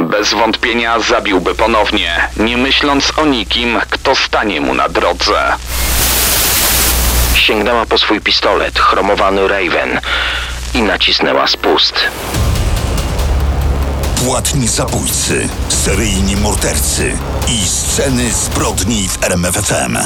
Bez wątpienia zabiłby ponownie, nie myśląc o nikim, kto stanie mu na drodze. Sięgnęła po swój pistolet, chromowany Raven i nacisnęła spust. Płatni zabójcy, seryjni mordercy i sceny zbrodni w RMFFM.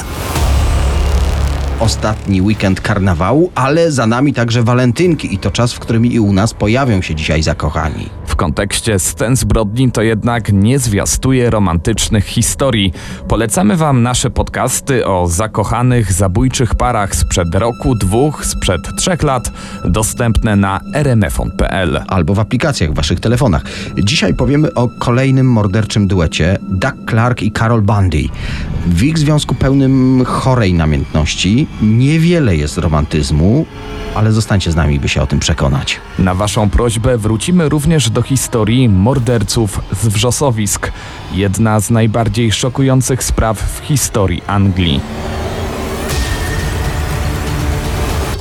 Ostatni weekend karnawału, ale za nami także walentynki i to czas, w którym i u nas pojawią się dzisiaj zakochani. W kontekście scen zbrodni to jednak nie zwiastuje romantycznych historii. Polecamy Wam nasze podcasty o zakochanych, zabójczych parach sprzed roku, dwóch, sprzed trzech lat, dostępne na rmfon.pl. Albo w aplikacjach w waszych telefonach. Dzisiaj powiemy o kolejnym morderczym duecie Doug Clark i Carol Bundy. W ich związku pełnym chorej namiętności niewiele jest romantyzmu, ale zostańcie z nami, by się o tym przekonać. Na Waszą prośbę wrócimy również do historii morderców z wrzosowisk. Jedna z najbardziej szokujących spraw w historii Anglii.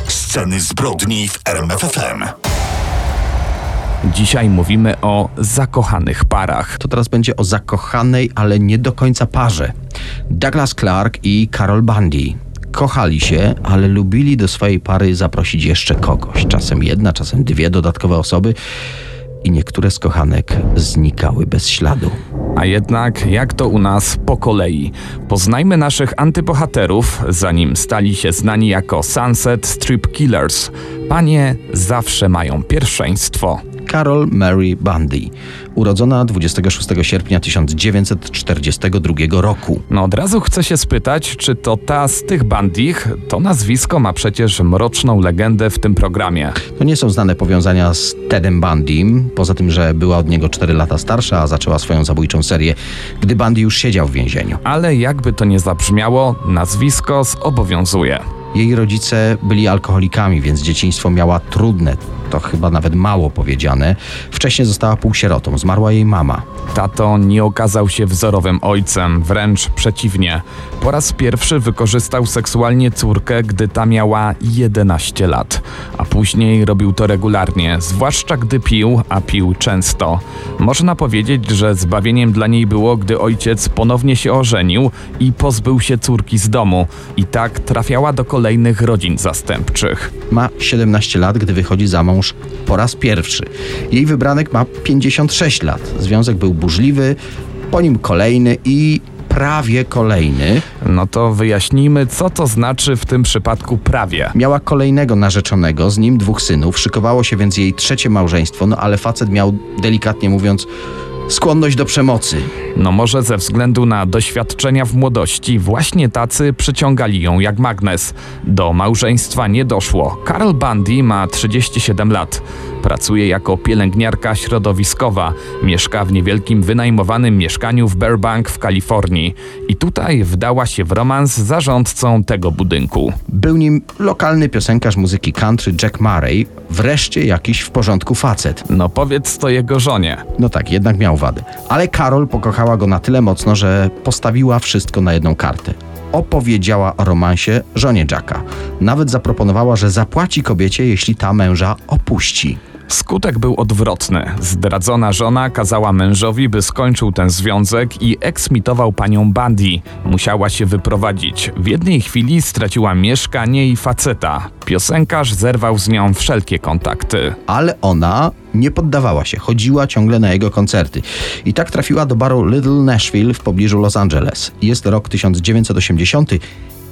Sceny zbrodni w RMFFM. Dzisiaj mówimy o zakochanych parach. To teraz będzie o zakochanej, ale nie do końca parze. Douglas Clark i Carol Bundy. Kochali się, ale lubili do swojej pary zaprosić jeszcze kogoś. Czasem jedna, czasem dwie dodatkowe osoby. I niektóre z kochanek znikały bez śladu. A jednak, jak to u nas po kolei? Poznajmy naszych antybohaterów, zanim stali się znani jako Sunset Strip Killers. Panie zawsze mają pierwszeństwo. Carol Mary Bundy, urodzona 26 sierpnia 1942 roku. No od razu chcę się spytać, czy to ta z tych bandich, to nazwisko ma przecież mroczną legendę w tym programie. To nie są znane powiązania z Tedem Bundym, poza tym, że była od niego 4 lata starsza, a zaczęła swoją zabójczą serię, gdy Bundy już siedział w więzieniu. Ale jakby to nie zabrzmiało, nazwisko zobowiązuje. Jej rodzice byli alkoholikami, więc dzieciństwo miała trudne. To chyba nawet mało powiedziane. Wcześniej została półsierotą, zmarła jej mama. Tato nie okazał się wzorowym ojcem, wręcz przeciwnie. Po raz pierwszy wykorzystał seksualnie córkę, gdy ta miała 11 lat, a później robił to regularnie, zwłaszcza gdy pił, a pił często. Można powiedzieć, że zbawieniem dla niej było, gdy ojciec ponownie się ożenił i pozbył się córki z domu, i tak trafiała do kolejnych rodzin zastępczych. Ma 17 lat, gdy wychodzi za mąż po raz pierwszy. Jej wybranek ma 56 lat. Związek był burzliwy, po nim kolejny i prawie kolejny. No to wyjaśnijmy, co to znaczy w tym przypadku prawie. Miała kolejnego narzeczonego, z nim dwóch synów. Szykowało się więc jej trzecie małżeństwo, no ale facet miał, delikatnie mówiąc, skłonność do przemocy. No może ze względu na doświadczenia w młodości, właśnie tacy przyciągali ją jak magnes. Do małżeństwa nie doszło. Carol Bundy ma 37 lat. Pracuje jako pielęgniarka środowiskowa. Mieszka w niewielkim wynajmowanym mieszkaniu w Burbank w Kalifornii. I tutaj wdała się w romans z zarządcą tego budynku. Był nim lokalny piosenkarz muzyki country Jack Murray, wreszcie jakiś w porządku facet. No powiedz to jego żonie. No tak, jednak miał wady. Ale Karol pokochała go na tyle mocno, że postawiła wszystko na jedną kartę. Opowiedziała o romansie żonie Jacka. Nawet zaproponowała, że zapłaci kobiecie, jeśli ta męża opuści. Skutek był odwrotny. Zdradzona żona kazała mężowi, by skończył ten związek i eksmitował panią Bundy. Musiała się wyprowadzić. W jednej chwili straciła mieszkanie i faceta. Piosenkarz zerwał z nią wszelkie kontakty. Ale ona nie poddawała się, chodziła ciągle na jego koncerty. I tak trafiła do baru Little Nashville w pobliżu Los Angeles. Jest rok 1980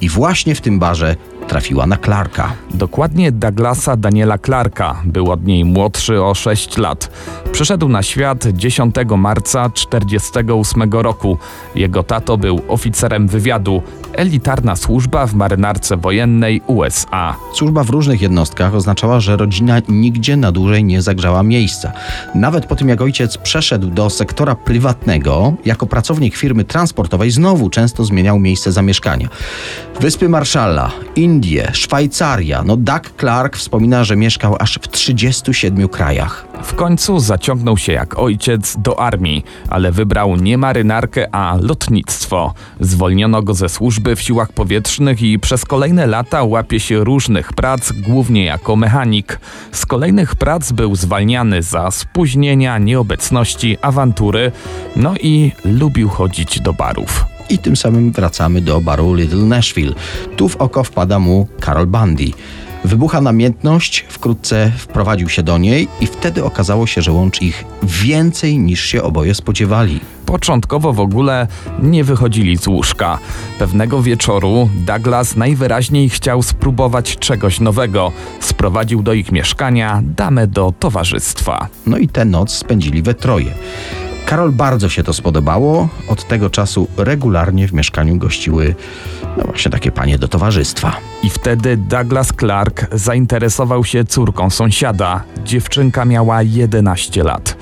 i właśnie w tym barze trafiła na Clarka. Dokładnie Douglasa Daniela Clarka. Był od niej młodszy o 6 lat. Przyszedł na świat 10 marca 1948 roku. Jego tato był oficerem wywiadu. Elitarna służba w marynarce wojennej USA. Służba w różnych jednostkach oznaczała, że rodzina nigdzie na dłużej nie zagrzała miejsca. Nawet po tym, jak ojciec przeszedł do sektora prywatnego, jako pracownik firmy transportowej, znowu często zmieniał miejsce zamieszkania. Wyspy Marszalla, Indie, Szwajcaria. No, Doug Clark wspomina, że mieszkał aż w 37 krajach. W końcu zaciągnął się jak ojciec do armii, ale wybrał nie marynarkę, a lotnictwo. Zwolniono go ze służby w siłach powietrznych i przez kolejne lata łapie się różnych prac, głównie jako mechanik. Z kolejnych prac był zwalniany za spóźnienia, nieobecności, awantury, no i lubił chodzić do barów. I tym samym wracamy do baru Little Nashville. Tu w oko wpada mu Carol Bundy. Wybucha namiętność, wkrótce wprowadził się do niej i wtedy okazało się, że łączy ich więcej niż się oboje spodziewali. Początkowo w ogóle nie wychodzili z łóżka. Pewnego wieczoru Douglas najwyraźniej chciał spróbować czegoś nowego. Sprowadził do ich mieszkania damę do towarzystwa. No i tę noc spędzili we troje. Karol bardzo się to spodobało. Od tego czasu regularnie w mieszkaniu gościły no właśnie takie panie do towarzystwa. I wtedy Douglas Clark zainteresował się córką sąsiada. Dziewczynka miała 11 lat.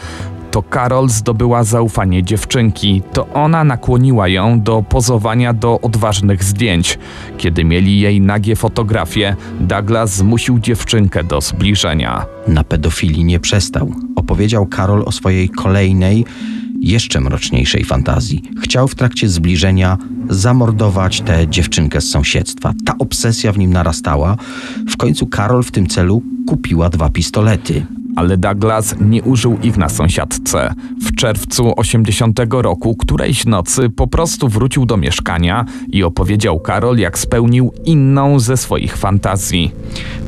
To Karol zdobyła zaufanie dziewczynki. To ona nakłoniła ją do pozowania do odważnych zdjęć. Kiedy mieli jej nagie fotografie, Douglas zmusił dziewczynkę do zbliżenia. Na pedofilii nie przestał. Opowiedział Karol o swojej kolejnej, jeszcze mroczniejszej fantazji. Chciał w trakcie zbliżenia zamordować tę dziewczynkę z sąsiedztwa. Ta obsesja w nim narastała. W końcu Karol w tym celu kupiła dwa pistolety. Ale Douglas nie użył ich na sąsiadce. W czerwcu 80 roku którejś nocy po prostu wrócił do mieszkania i opowiedział Karol, jak spełnił inną ze swoich fantazji.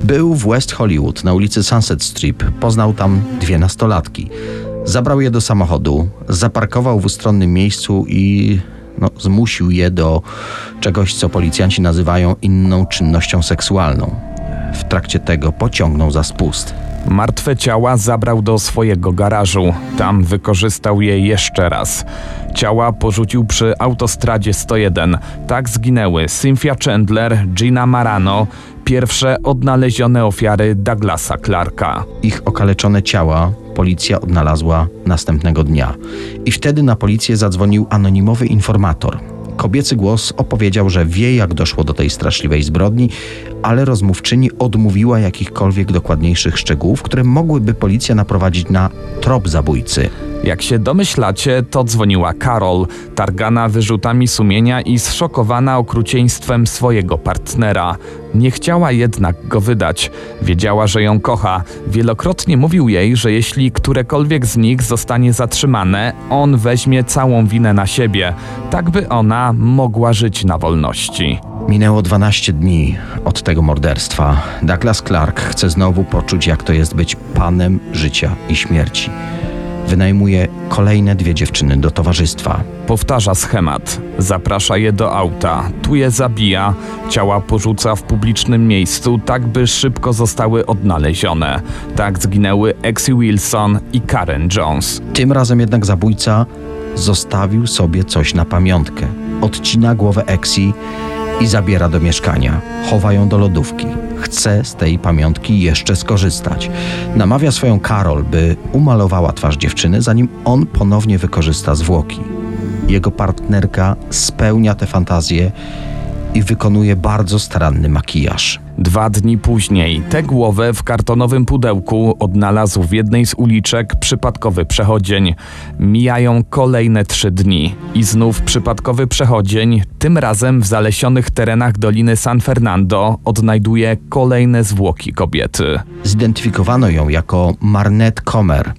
Był w West Hollywood na ulicy Sunset Strip. Poznał tam dwie nastolatki. Zabrał je do samochodu, zaparkował w ustronnym miejscu i no, zmusił je do czegoś, co policjanci nazywają inną czynnością seksualną. W trakcie tego pociągnął za spust. Martwe ciała zabrał do swojego garażu. Tam wykorzystał je jeszcze raz. Ciała porzucił przy autostradzie 101. Tak zginęły Cynthia Chandler, Gina Marano, pierwsze odnalezione ofiary Douglasa Clarka. Ich okaleczone ciała policja odnalazła następnego dnia. I wtedy na policję zadzwonił anonimowy informator. Kobiecy głos opowiedział, że wie, jak doszło do tej straszliwej zbrodni, ale rozmówczyni odmówiła jakichkolwiek dokładniejszych szczegółów, które mogłyby policja naprowadzić na trop zabójcy. Jak się domyślacie, to dzwoniła Carol, targana wyrzutami sumienia i zszokowana okrucieństwem swojego partnera. Nie chciała jednak go wydać. Wiedziała, że ją kocha. Wielokrotnie mówił jej, że jeśli którekolwiek z nich zostanie zatrzymane, on weźmie całą winę na siebie, tak by ona mogła żyć na wolności. Minęło 12 dni od tego morderstwa. Douglas Clark chce znowu poczuć, jak to jest być panem życia i śmierci. Wynajmuje kolejne dwie dziewczyny do towarzystwa. Powtarza schemat. Zaprasza je do auta, tu je zabija, ciała porzuca w publicznym miejscu, tak by szybko zostały odnalezione. Tak zginęły Exy Wilson i Karen Jones. Tym razem jednak zabójca zostawił sobie coś na pamiątkę. Odcina głowę Exi i zabiera do mieszkania. Chowa ją do lodówki. Chce z tej pamiątki jeszcze skorzystać. Namawia swoją Karol, by umalowała twarz dziewczyny, zanim on ponownie wykorzysta zwłoki. Jego partnerka spełnia te fantazje i wykonuje bardzo staranny makijaż. Dwa dni później tę głowę w kartonowym pudełku odnalazł w jednej z uliczek przypadkowy przechodzień. Mijają kolejne trzy dni i znów przypadkowy przechodzień, tym razem w zalesionych terenach Doliny San Fernando, odnajduje kolejne zwłoki kobiety. Zidentyfikowano ją jako Marnette Comer.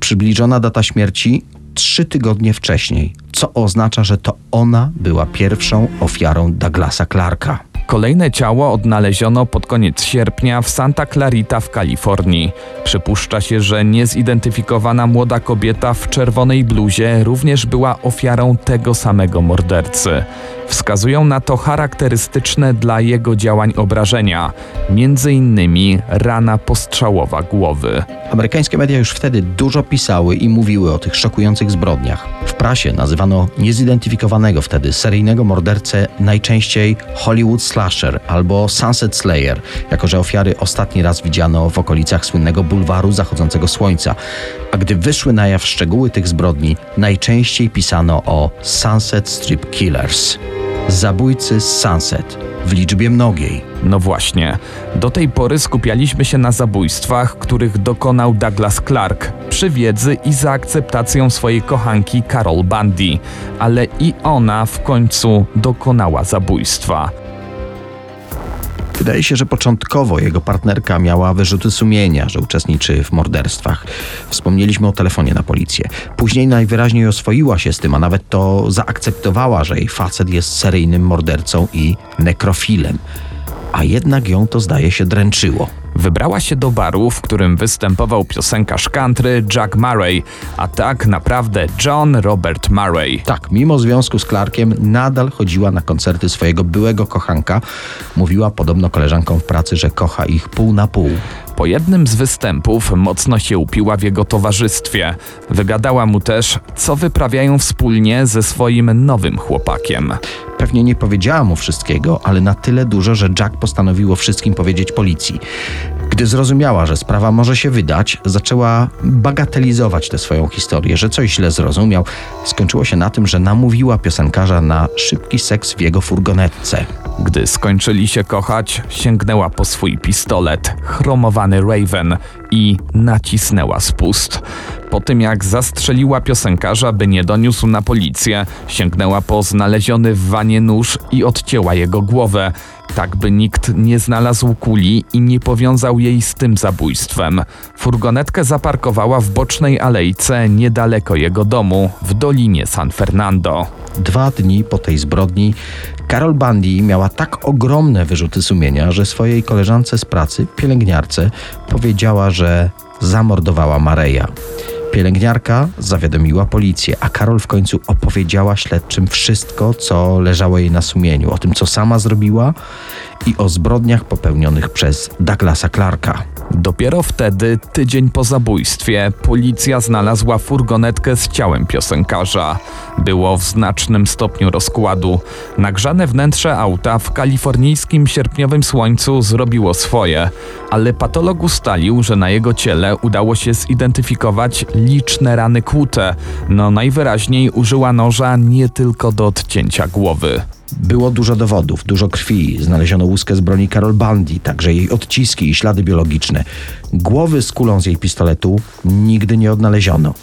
Przybliżona data śmierci trzy tygodnie wcześniej, co oznacza, że to ona była pierwszą ofiarą Douglasa Clarka. Kolejne ciało odnaleziono pod koniec sierpnia w Santa Clarita w Kalifornii. Przypuszcza się, że niezidentyfikowana młoda kobieta w czerwonej bluzie również była ofiarą tego samego mordercy. Wskazują na to charakterystyczne dla jego działań obrażenia, między innymi rana postrzałowa głowy. Amerykańskie media już wtedy dużo pisały i mówiły o tych szokujących zbrodniach. W prasie nazywano niezidentyfikowanego wtedy seryjnego mordercę najczęściej Hollywood Slasher albo Sunset Slayer, jako że ofiary ostatni raz widziano w okolicach słynnego bulwaru zachodzącego słońca. A gdy wyszły na jaw szczegóły tych zbrodni, najczęściej pisano o Sunset Strip Killers. Zabójcy z Sunset w liczbie mnogiej. No właśnie, do tej pory skupialiśmy się na zabójstwach, których dokonał Douglas Clark przy wiedzy i za akceptacją swojej kochanki Carol Bundy, ale i ona w końcu dokonała zabójstwa. Wydaje się, że początkowo jego partnerka miała wyrzuty sumienia, że uczestniczy w morderstwach. Wspomnieliśmy o telefonie na policję. Później najwyraźniej oswoiła się z tym, a nawet to zaakceptowała, że jej facet jest seryjnym mordercą i nekrofilem. A jednak ją to zdaje się dręczyło. Wybrała się do baru, w którym występował piosenkarz country Jack Murray, a tak naprawdę John Robert Murray. Tak, mimo związku z Clarkiem nadal chodziła na koncerty swojego byłego kochanka. Mówiła podobno koleżankom w pracy, że kocha ich pół na pół. Po jednym z występów mocno się upiła w jego towarzystwie. Wygadała mu też, co wyprawiają wspólnie ze swoim nowym chłopakiem. Pewnie nie powiedziała mu wszystkiego, ale na tyle dużo, że Jack postanowił o wszystkim powiedzieć policji. Gdy zrozumiała, że sprawa może się wydać, zaczęła bagatelizować tę swoją historię, że coś źle zrozumiał. Skończyło się na tym, że namówiła piosenkarza na szybki seks w jego furgonetce. Gdy skończyli się kochać, sięgnęła po swój pistolet, chromowany Raven, i nacisnęła spust. Po tym jak zastrzeliła piosenkarza, by nie doniósł na policję, sięgnęła po znaleziony w wanie nóż i odcięła jego głowę, tak by nikt nie znalazł kuli i nie powiązał jej z tym zabójstwem. Furgonetkę zaparkowała w bocznej alejce niedaleko jego domu, w dolinie San Fernando. Dwa dni po tej zbrodni Carol Bundy miała tak ogromne wyrzuty sumienia, że swojej koleżance z pracy, pielęgniarce, powiedziała, że zamordowała Mareja. Pielęgniarka zawiadomiła policję, a Karol w końcu opowiedziała śledczym wszystko, co leżało jej na sumieniu, o tym, co sama zrobiła i o zbrodniach popełnionych przez Douglasa Clarka. Dopiero wtedy, tydzień po zabójstwie, policja znalazła furgonetkę z ciałem piosenkarza. Było w znacznym stopniu rozkładu. Nagrzane wnętrze auta w kalifornijskim sierpniowym słońcu zrobiło swoje, ale patolog ustalił, że na jego ciele udało się zidentyfikować liczne rany kłute. No najwyraźniej użyła noża nie tylko do odcięcia głowy. Było dużo dowodów, dużo krwi. Znaleziono łuskę z broni Carol Bundy, także jej odciski i ślady biologiczne. Głowy z kulą z jej pistoletu nigdy nie odnaleziono.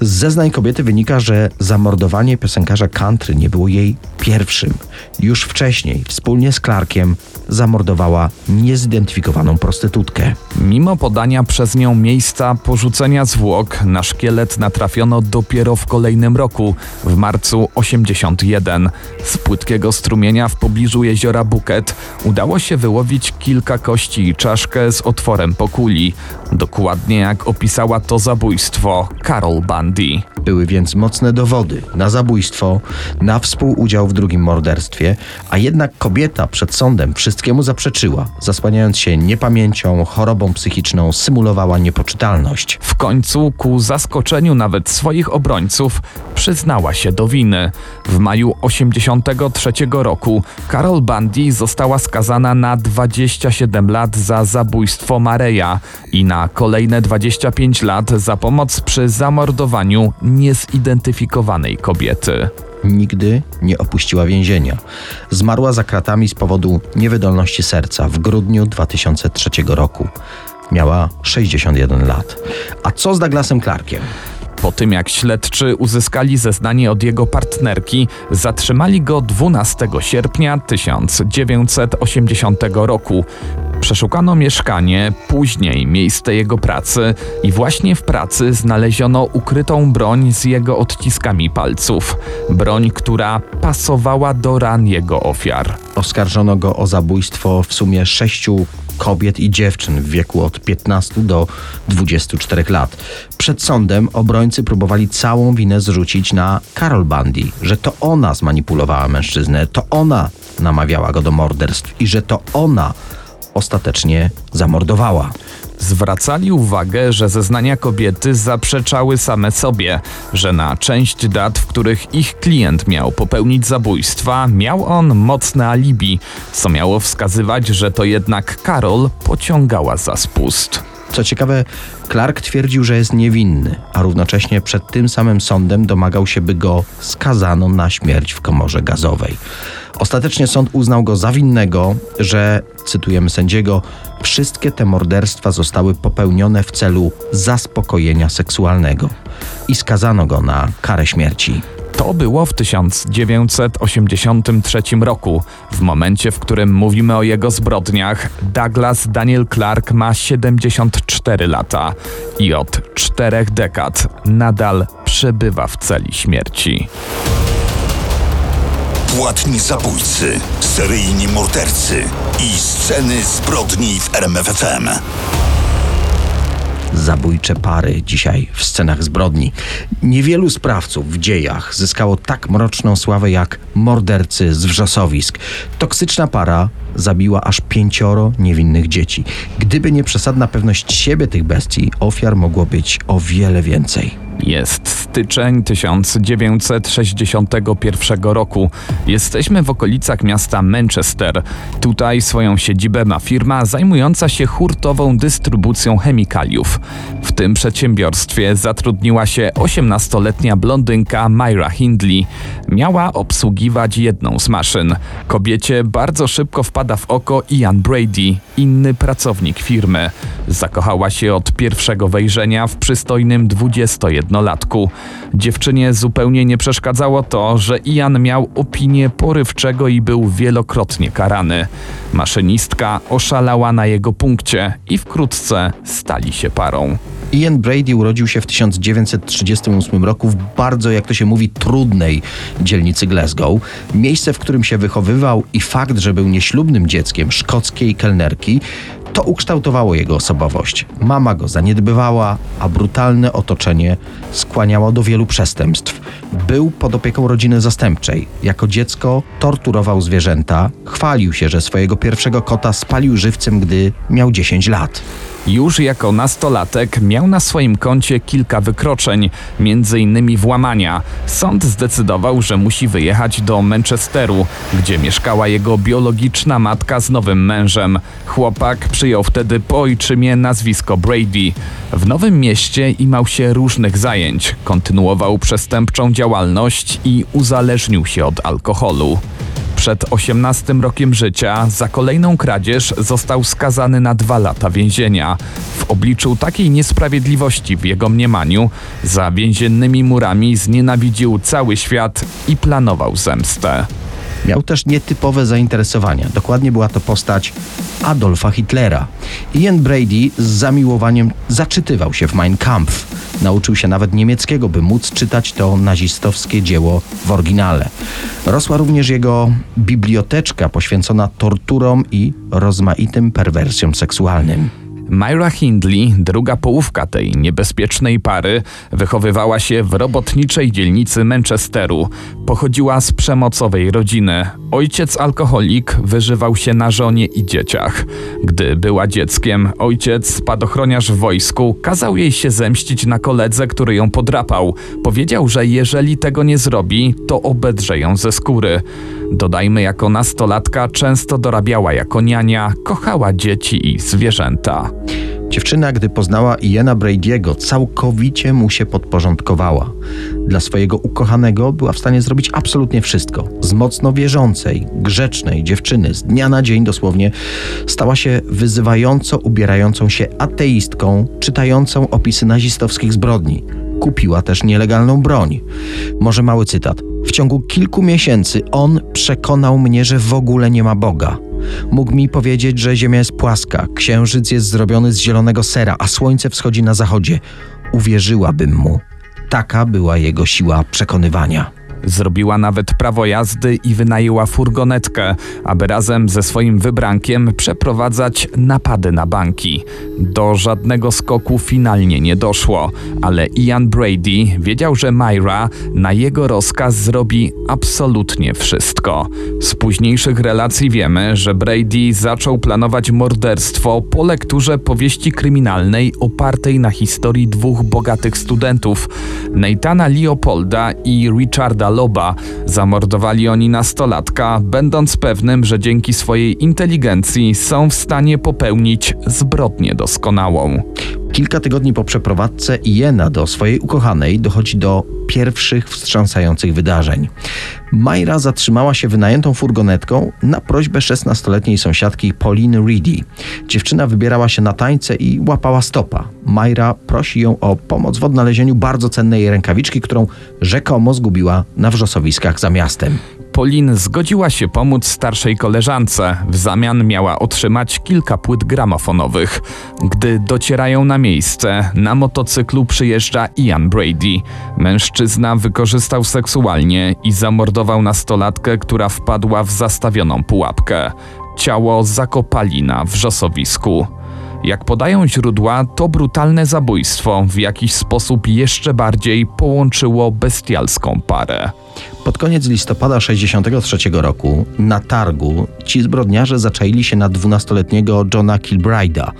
Z zeznań kobiety wynika, że zamordowanie piosenkarza country nie było jej pierwszym. Już wcześniej, wspólnie z Clarkiem, zamordowała niezidentyfikowaną prostytutkę. Mimo podania przez nią miejsca porzucenia zwłok, na szkielet natrafiono dopiero w kolejnym roku, w marcu 81. Z płytkiego strumienia w pobliżu jeziora Buket udało się wyłowić kilka kości i czaszkę z otworem po kuli. Dokładnie jak opisała to zabójstwo Carol Bundy. Były więc mocne dowody na zabójstwo, na współudział w drugim morderstwie, a jednak kobieta przed sądem wszystkiemu zaprzeczyła, zasłaniając się niepamięcią, chorobą psychiczną, symulowała niepoczytalność. W końcu, ku zaskoczeniu nawet swoich obrońców, przyznała się do winy. W maju 83 roku Carol Bundy została skazana na 27 lat za zabójstwo Mareja i na kolejne 25 lat za pomoc przy zamordowaniu niezidentyfikowanej kobiety. Nigdy nie opuściła więzienia. Zmarła za kratami z powodu niewydolności serca w grudniu 2003 roku. Miała 61 lat. A co z Douglasem Clarkiem? Po tym jak śledczy uzyskali zeznanie od jego partnerki, zatrzymali go 12 sierpnia 1980 roku. Przeszukano mieszkanie, później miejsce jego pracy i właśnie w pracy znaleziono ukrytą broń z jego odciskami palców. Broń, która pasowała do ran jego ofiar. Oskarżono go o zabójstwo w sumie sześciu kobiet i dziewczyn w wieku od 15 do 24 lat. Przed sądem obrońcy próbowali całą winę zrzucić na Carol Bundy, że to ona zmanipulowała mężczyznę, to ona namawiała go do morderstw i że to ona ostatecznie zamordowała. Zwracali uwagę, że zeznania kobiety zaprzeczały same sobie, że na część dat, w których ich klient miał popełnić zabójstwa, miał on mocne alibi, co miało wskazywać, że to jednak Karol pociągała za spust. Co ciekawe, Clark twierdził, że jest niewinny, a równocześnie przed tym samym sądem domagał się, by go skazano na śmierć w komorze gazowej. Ostatecznie sąd uznał go za winnego, że, cytujemy sędziego, wszystkie te morderstwa zostały popełnione w celu zaspokojenia seksualnego i skazano go na karę śmierci. To było w 1983 roku. W momencie, w którym mówimy o jego zbrodniach, Douglas Daniel Clark ma 74 lata i od czterech dekad nadal przebywa w celi śmierci. Płatni zabójcy, seryjni mordercy i sceny zbrodni w RMFFM. Zabójcze pary dzisiaj w scenach zbrodni. Niewielu sprawców w dziejach zyskało tak mroczną sławę jak mordercy z wrzosowisk. Toksyczna para zabiła aż pięcioro niewinnych dzieci. Gdyby nie przesadna pewność siebie tych bestii, ofiar mogło być o wiele więcej. Jest styczeń 1961 roku. Jesteśmy w okolicach miasta Manchester. Tutaj swoją siedzibę ma firma zajmująca się hurtową dystrybucją chemikaliów. W tym przedsiębiorstwie zatrudniła się 18-letnia blondynka Myra Hindley. Miała obsługiwać jedną z maszyn. Kobiecie bardzo szybko wpada w oko Ian Brady, inny pracownik firmy. Zakochała się od pierwszego wejrzenia w przystojnym 21-latku. Dziewczynie zupełnie nie przeszkadzało to, że Ian miał opinię porywczego i był wielokrotnie karany. Maszynistka oszalała na jego punkcie i wkrótce stali się parą. Ian Brady urodził się w 1938 roku w bardzo, jak to się mówi, trudnej dzielnicy Glasgow. Miejsce, w którym się wychowywał i fakt, że był nieślubnym dzieckiem szkockiej kelnerki, to ukształtowało jego osobowość. Mama go zaniedbywała, a brutalne otoczenie skłaniało do wielu przestępstw. Był pod opieką rodziny zastępczej. Jako dziecko torturował zwierzęta, chwalił się, że swojego pierwszego kota spalił żywcem, gdy miał 10 lat. Już jako nastolatek miał na swoim koncie kilka wykroczeń, m.in. włamania. Sąd zdecydował, że musi wyjechać do Manchesteru, gdzie mieszkała jego biologiczna matka z nowym mężem. Chłopak przyjął wtedy po ojczymie nazwisko Brady. W Nowym Mieście imał się różnych zajęć, kontynuował przestępczą działalność i uzależnił się od alkoholu. Przed 18 rokiem życia za kolejną kradzież został skazany na dwa lata więzienia. W obliczu takiej niesprawiedliwości w jego mniemaniu za więziennymi murami znienawidził cały świat i planował zemstę. Miał też nietypowe zainteresowania. Dokładnie była to postać Adolfa Hitlera. Ian Brady z zamiłowaniem zaczytywał się w Mein Kampf. Nauczył się nawet niemieckiego, by móc czytać to nazistowskie dzieło w oryginale. Rosła również jego biblioteczka poświęcona torturom i rozmaitym perwersjom seksualnym. Myra Hindley, druga połówka tej niebezpiecznej pary, wychowywała się w robotniczej dzielnicy Manchesteru. Pochodziła z przemocowej rodziny. Ojciec alkoholik wyżywał się na żonie i dzieciach. Gdy była dzieckiem, ojciec, spadochroniarz w wojsku, kazał jej się zemścić na koledze, który ją podrapał. Powiedział, że jeżeli tego nie zrobi, to obedrze ją ze skóry. Dodajmy, jako nastolatka często dorabiała jako niania, kochała dzieci i zwierzęta. Dziewczyna, gdy poznała Iena Brady'ego, całkowicie mu się podporządkowała. Dla swojego ukochanego była w stanie zrobić absolutnie wszystko. Z mocno wierzącej, grzecznej dziewczyny z dnia na dzień dosłownie stała się wyzywająco ubierającą się ateistką, czytającą opisy nazistowskich zbrodni. Kupiła też nielegalną broń. Może mały cytat. W ciągu kilku miesięcy on przekonał mnie, że w ogóle nie ma Boga. Mógł mi powiedzieć, że Ziemia jest płaska, księżyc jest zrobiony z zielonego sera, a słońce wschodzi na zachodzie. Uwierzyłabym mu. Taka była jego siła przekonywania. Zrobiła nawet prawo jazdy i wynajęła furgonetkę, aby razem ze swoim wybrankiem przeprowadzać napady na banki. Do żadnego skoku finalnie nie doszło, ale Ian Brady wiedział, że Myra na jego rozkaz zrobi absolutnie wszystko. Z późniejszych relacji wiemy, że Brady zaczął planować morderstwo po lekturze powieści kryminalnej opartej na historii dwóch bogatych studentów, Nathana Leopolda i Richarda Loba. Zamordowali oni nastolatka, będąc pewnym, że dzięki swojej inteligencji są w stanie popełnić zbrodnię doskonałą. Kilka tygodni po przeprowadzce Iena do swojej ukochanej dochodzi do pierwszych wstrząsających wydarzeń. Majra zatrzymała się wynajętą furgonetką na prośbę 16-letniej sąsiadki Pauline Reedy. Dziewczyna wybierała się na tańce i łapała stopa. Majra prosi ją o pomoc w odnalezieniu bardzo cennej rękawiczki, którą rzekomo zgubiła na wrzosowiskach za miastem. Pauline zgodziła się pomóc starszej koleżance. W zamian miała otrzymać kilka płyt gramofonowych. Gdy docierają na miejsce, na motocyklu przyjeżdża Ian Brady. Mężczyzna wykorzystał seksualnie i zamordował nastolatkę, która wpadła w zastawioną pułapkę. Ciało zakopali na wrzosowisku. Jak podają źródła, to brutalne zabójstwo w jakiś sposób jeszcze bardziej połączyło bestialską parę. Pod koniec listopada 1963 roku na targu ci zbrodniarze zaczaili się na 12-letniego Johna Kilbride'a.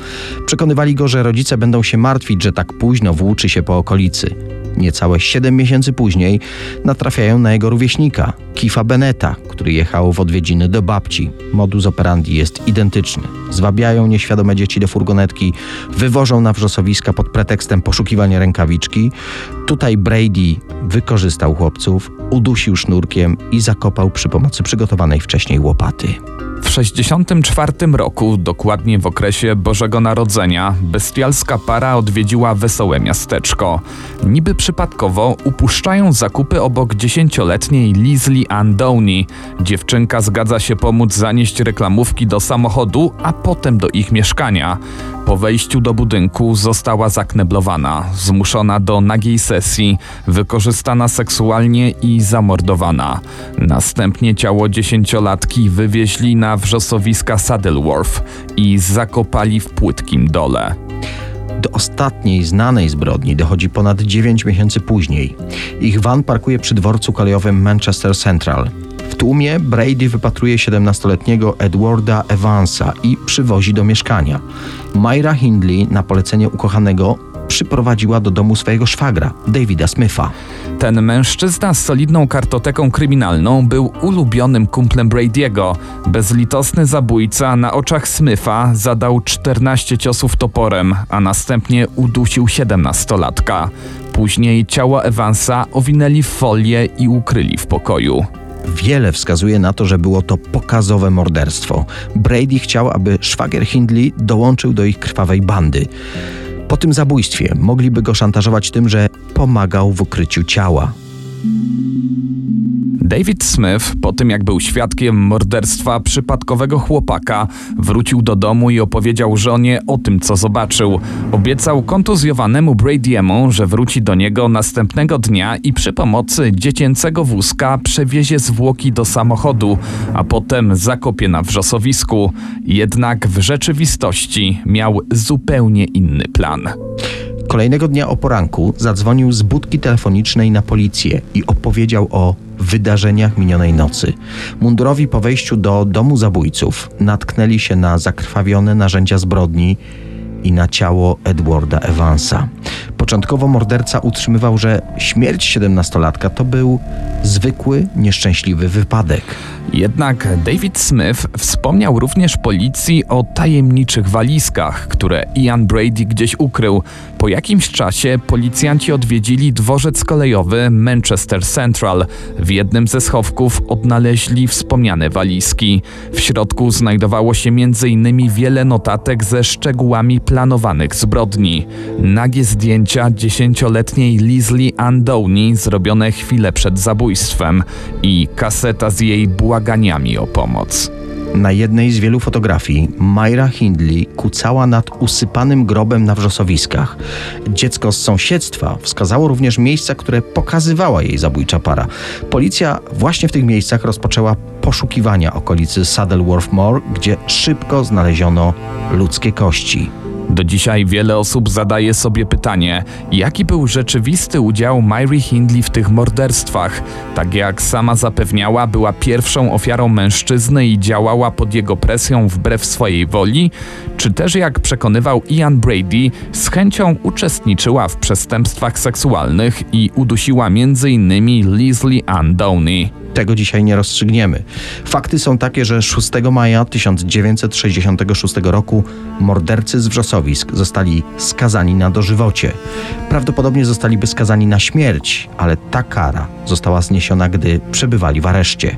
Przekonywali go, że rodzice będą się martwić, że tak późno włóczy się po okolicy. Niecałe 7 miesięcy później natrafiają na jego rówieśnika, Kifa Beneta, który jechał w odwiedziny do babci. Modus operandi jest identyczny. Zwabiają nieświadome dzieci do furgonetki, wywożą na wrzosowiska pod pretekstem poszukiwania rękawiczki. Tutaj Brady wykorzystał chłopców, udusił sznurkiem i zakopał przy pomocy przygotowanej wcześniej łopaty. W 64 roku, dokładnie w okresie Bożego Narodzenia, bestialska para odwiedziła wesołe miasteczko. Niby przypadkowo upuszczają zakupy obok dziesięcioletniej Leslie Ann Downey. Dziewczynka zgadza się pomóc zanieść reklamówki do samochodu, a potem do ich mieszkania. Po wejściu do budynku została zakneblowana, zmuszona do nagiej sesji, wykorzystana seksualnie i zamordowana. Następnie ciało dziesięciolatki wywieźli na wrzosowiska Saddleworth i zakopali w płytkim dole. Do ostatniej znanej zbrodni dochodzi ponad 9 miesięcy później. Ich van parkuje przy dworcu kolejowym Manchester Central. W tłumie Brady wypatruje 17-letniego Edwarda Evansa i przywozi do mieszkania. Myra Hindley na polecenie ukochanego przyprowadziła do domu swojego szwagra, Davida Smitha. Ten mężczyzna z solidną kartoteką kryminalną był ulubionym kumplem Brady'ego. Bezlitosny zabójca na oczach Smitha zadał 14 ciosów toporem, a następnie udusił 17-latka. Później ciało Evansa owinęli w folię i ukryli w pokoju. Wiele wskazuje na to, że było to pokazowe morderstwo. Brady chciał, aby szwagier Hindley dołączył do ich krwawej bandy. Po tym zabójstwie mogliby go szantażować tym, że pomagał w ukryciu ciała. David Smith, po tym jak był świadkiem morderstwa przypadkowego chłopaka, wrócił do domu i opowiedział żonie o tym, co zobaczył. Obiecał kontuzjowanemu Brady'emu, że wróci do niego następnego dnia i przy pomocy dziecięcego wózka przewiezie zwłoki do samochodu, a potem zakopie na wrzosowisku. Jednak w rzeczywistości miał zupełnie inny plan. Kolejnego dnia o poranku zadzwonił z budki telefonicznej na policję i opowiedział o wydarzeniach minionej nocy. Mundurowi po wejściu do domu zabójców natknęli się na zakrwawione narzędzia zbrodni i na ciało Edwarda Evansa. Początkowo morderca utrzymywał, że śmierć 17-latka to był zwykły, nieszczęśliwy wypadek. Jednak David Smith wspomniał również policji o tajemniczych walizkach, które Ian Brady gdzieś ukrył. Po jakimś czasie policjanci odwiedzili dworzec kolejowy Manchester Central. W jednym ze schowków odnaleźli wspomniane walizki. W środku znajdowało się m.in. wiele notatek ze szczegółami planowanych zbrodni. Nagie zdjęcia dziesięcioletniej Leslie Ann Downey zrobione chwilę przed zabójstwem i kaseta z jej błaganiami o pomoc. Na jednej z wielu fotografii Myra Hindley kucała nad usypanym grobem na wrzosowiskach. Dziecko z sąsiedztwa wskazało również miejsca, które pokazywała jej zabójcza para. Policja właśnie w tych miejscach rozpoczęła poszukiwania okolicy Saddleworth Moor, gdzie szybko znaleziono ludzkie kości. Do dzisiaj wiele osób zadaje sobie pytanie, jaki był rzeczywisty udział Myri Hindley w tych morderstwach. Tak jak sama zapewniała, była pierwszą ofiarą mężczyzny i działała pod jego presją wbrew swojej woli, czy też jak przekonywał Ian Brady, z chęcią uczestniczyła w przestępstwach seksualnych i udusiła m.in. Leslie Ann Downey. Tego dzisiaj nie rozstrzygniemy. Fakty są takie, że 6 maja 1966 roku mordercy z wrzosowisk zostali skazani na dożywocie. Prawdopodobnie zostaliby skazani na śmierć, ale ta kara została zniesiona, gdy przebywali w areszcie.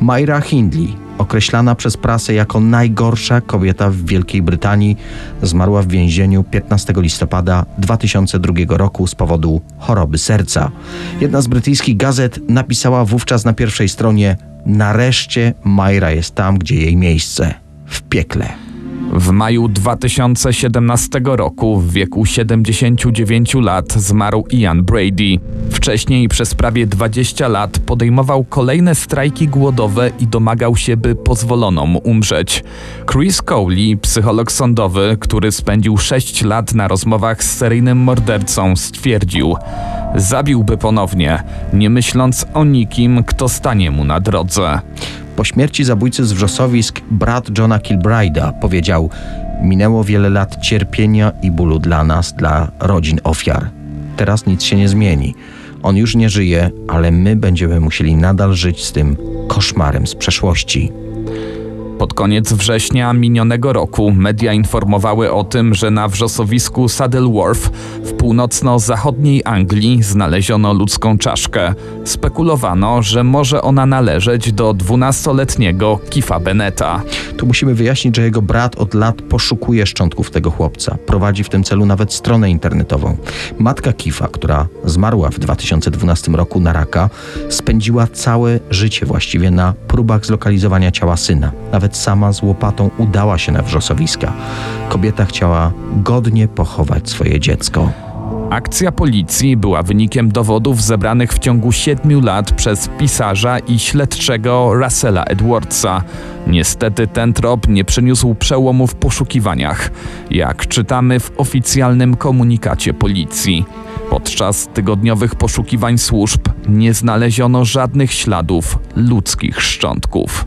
Myra Hindley, określana przez prasę jako najgorsza kobieta w Wielkiej Brytanii, zmarła w więzieniu 15 listopada 2002 roku z powodu choroby serca. Jedna z brytyjskich gazet napisała wówczas na pierwszej stronie: Nareszcie Myra jest tam, gdzie jej miejsce w piekle. W maju 2017 roku w wieku 79 lat zmarł Ian Brady. Wcześniej przez prawie 20 lat podejmował kolejne strajki głodowe i domagał się, by pozwolono mu umrzeć. Chris Cowley, psycholog sądowy, który spędził 6 lat na rozmowach z seryjnym mordercą, stwierdził: Zabiłby ponownie, nie myśląc o nikim, kto stanie mu na drodze. Po śmierci zabójcy z wrzosowisk brat Johna Kilbride'a powiedział: Minęło wiele lat cierpienia i bólu dla nas, dla rodzin ofiar. Teraz nic się nie zmieni. On już nie żyje, ale my będziemy musieli nadal żyć z tym koszmarem z przeszłości. Pod koniec września minionego roku media informowały o tym, że na wrzosowisku Saddleworth w północno-zachodniej Anglii znaleziono ludzką czaszkę. Spekulowano, że może ona należeć do 12-letniego Kifa Beneta. Tu musimy wyjaśnić, że jego brat od lat poszukuje szczątków tego chłopca. Prowadzi w tym celu nawet stronę internetową. Matka Kifa, która zmarła w 2012 roku na raka, spędziła całe życie właściwie na próbach zlokalizowania ciała syna. Nawet sama z łopatą udała się na wrzosowiska. Kobieta chciała godnie pochować swoje dziecko. Akcja policji była wynikiem dowodów zebranych w ciągu siedmiu lat przez pisarza i śledczego Russella Edwardsa. Niestety ten trop nie przyniósł przełomu w poszukiwaniach, jak czytamy w oficjalnym komunikacie policji. Podczas tygodniowych poszukiwań służb nie znaleziono żadnych śladów ludzkich szczątków.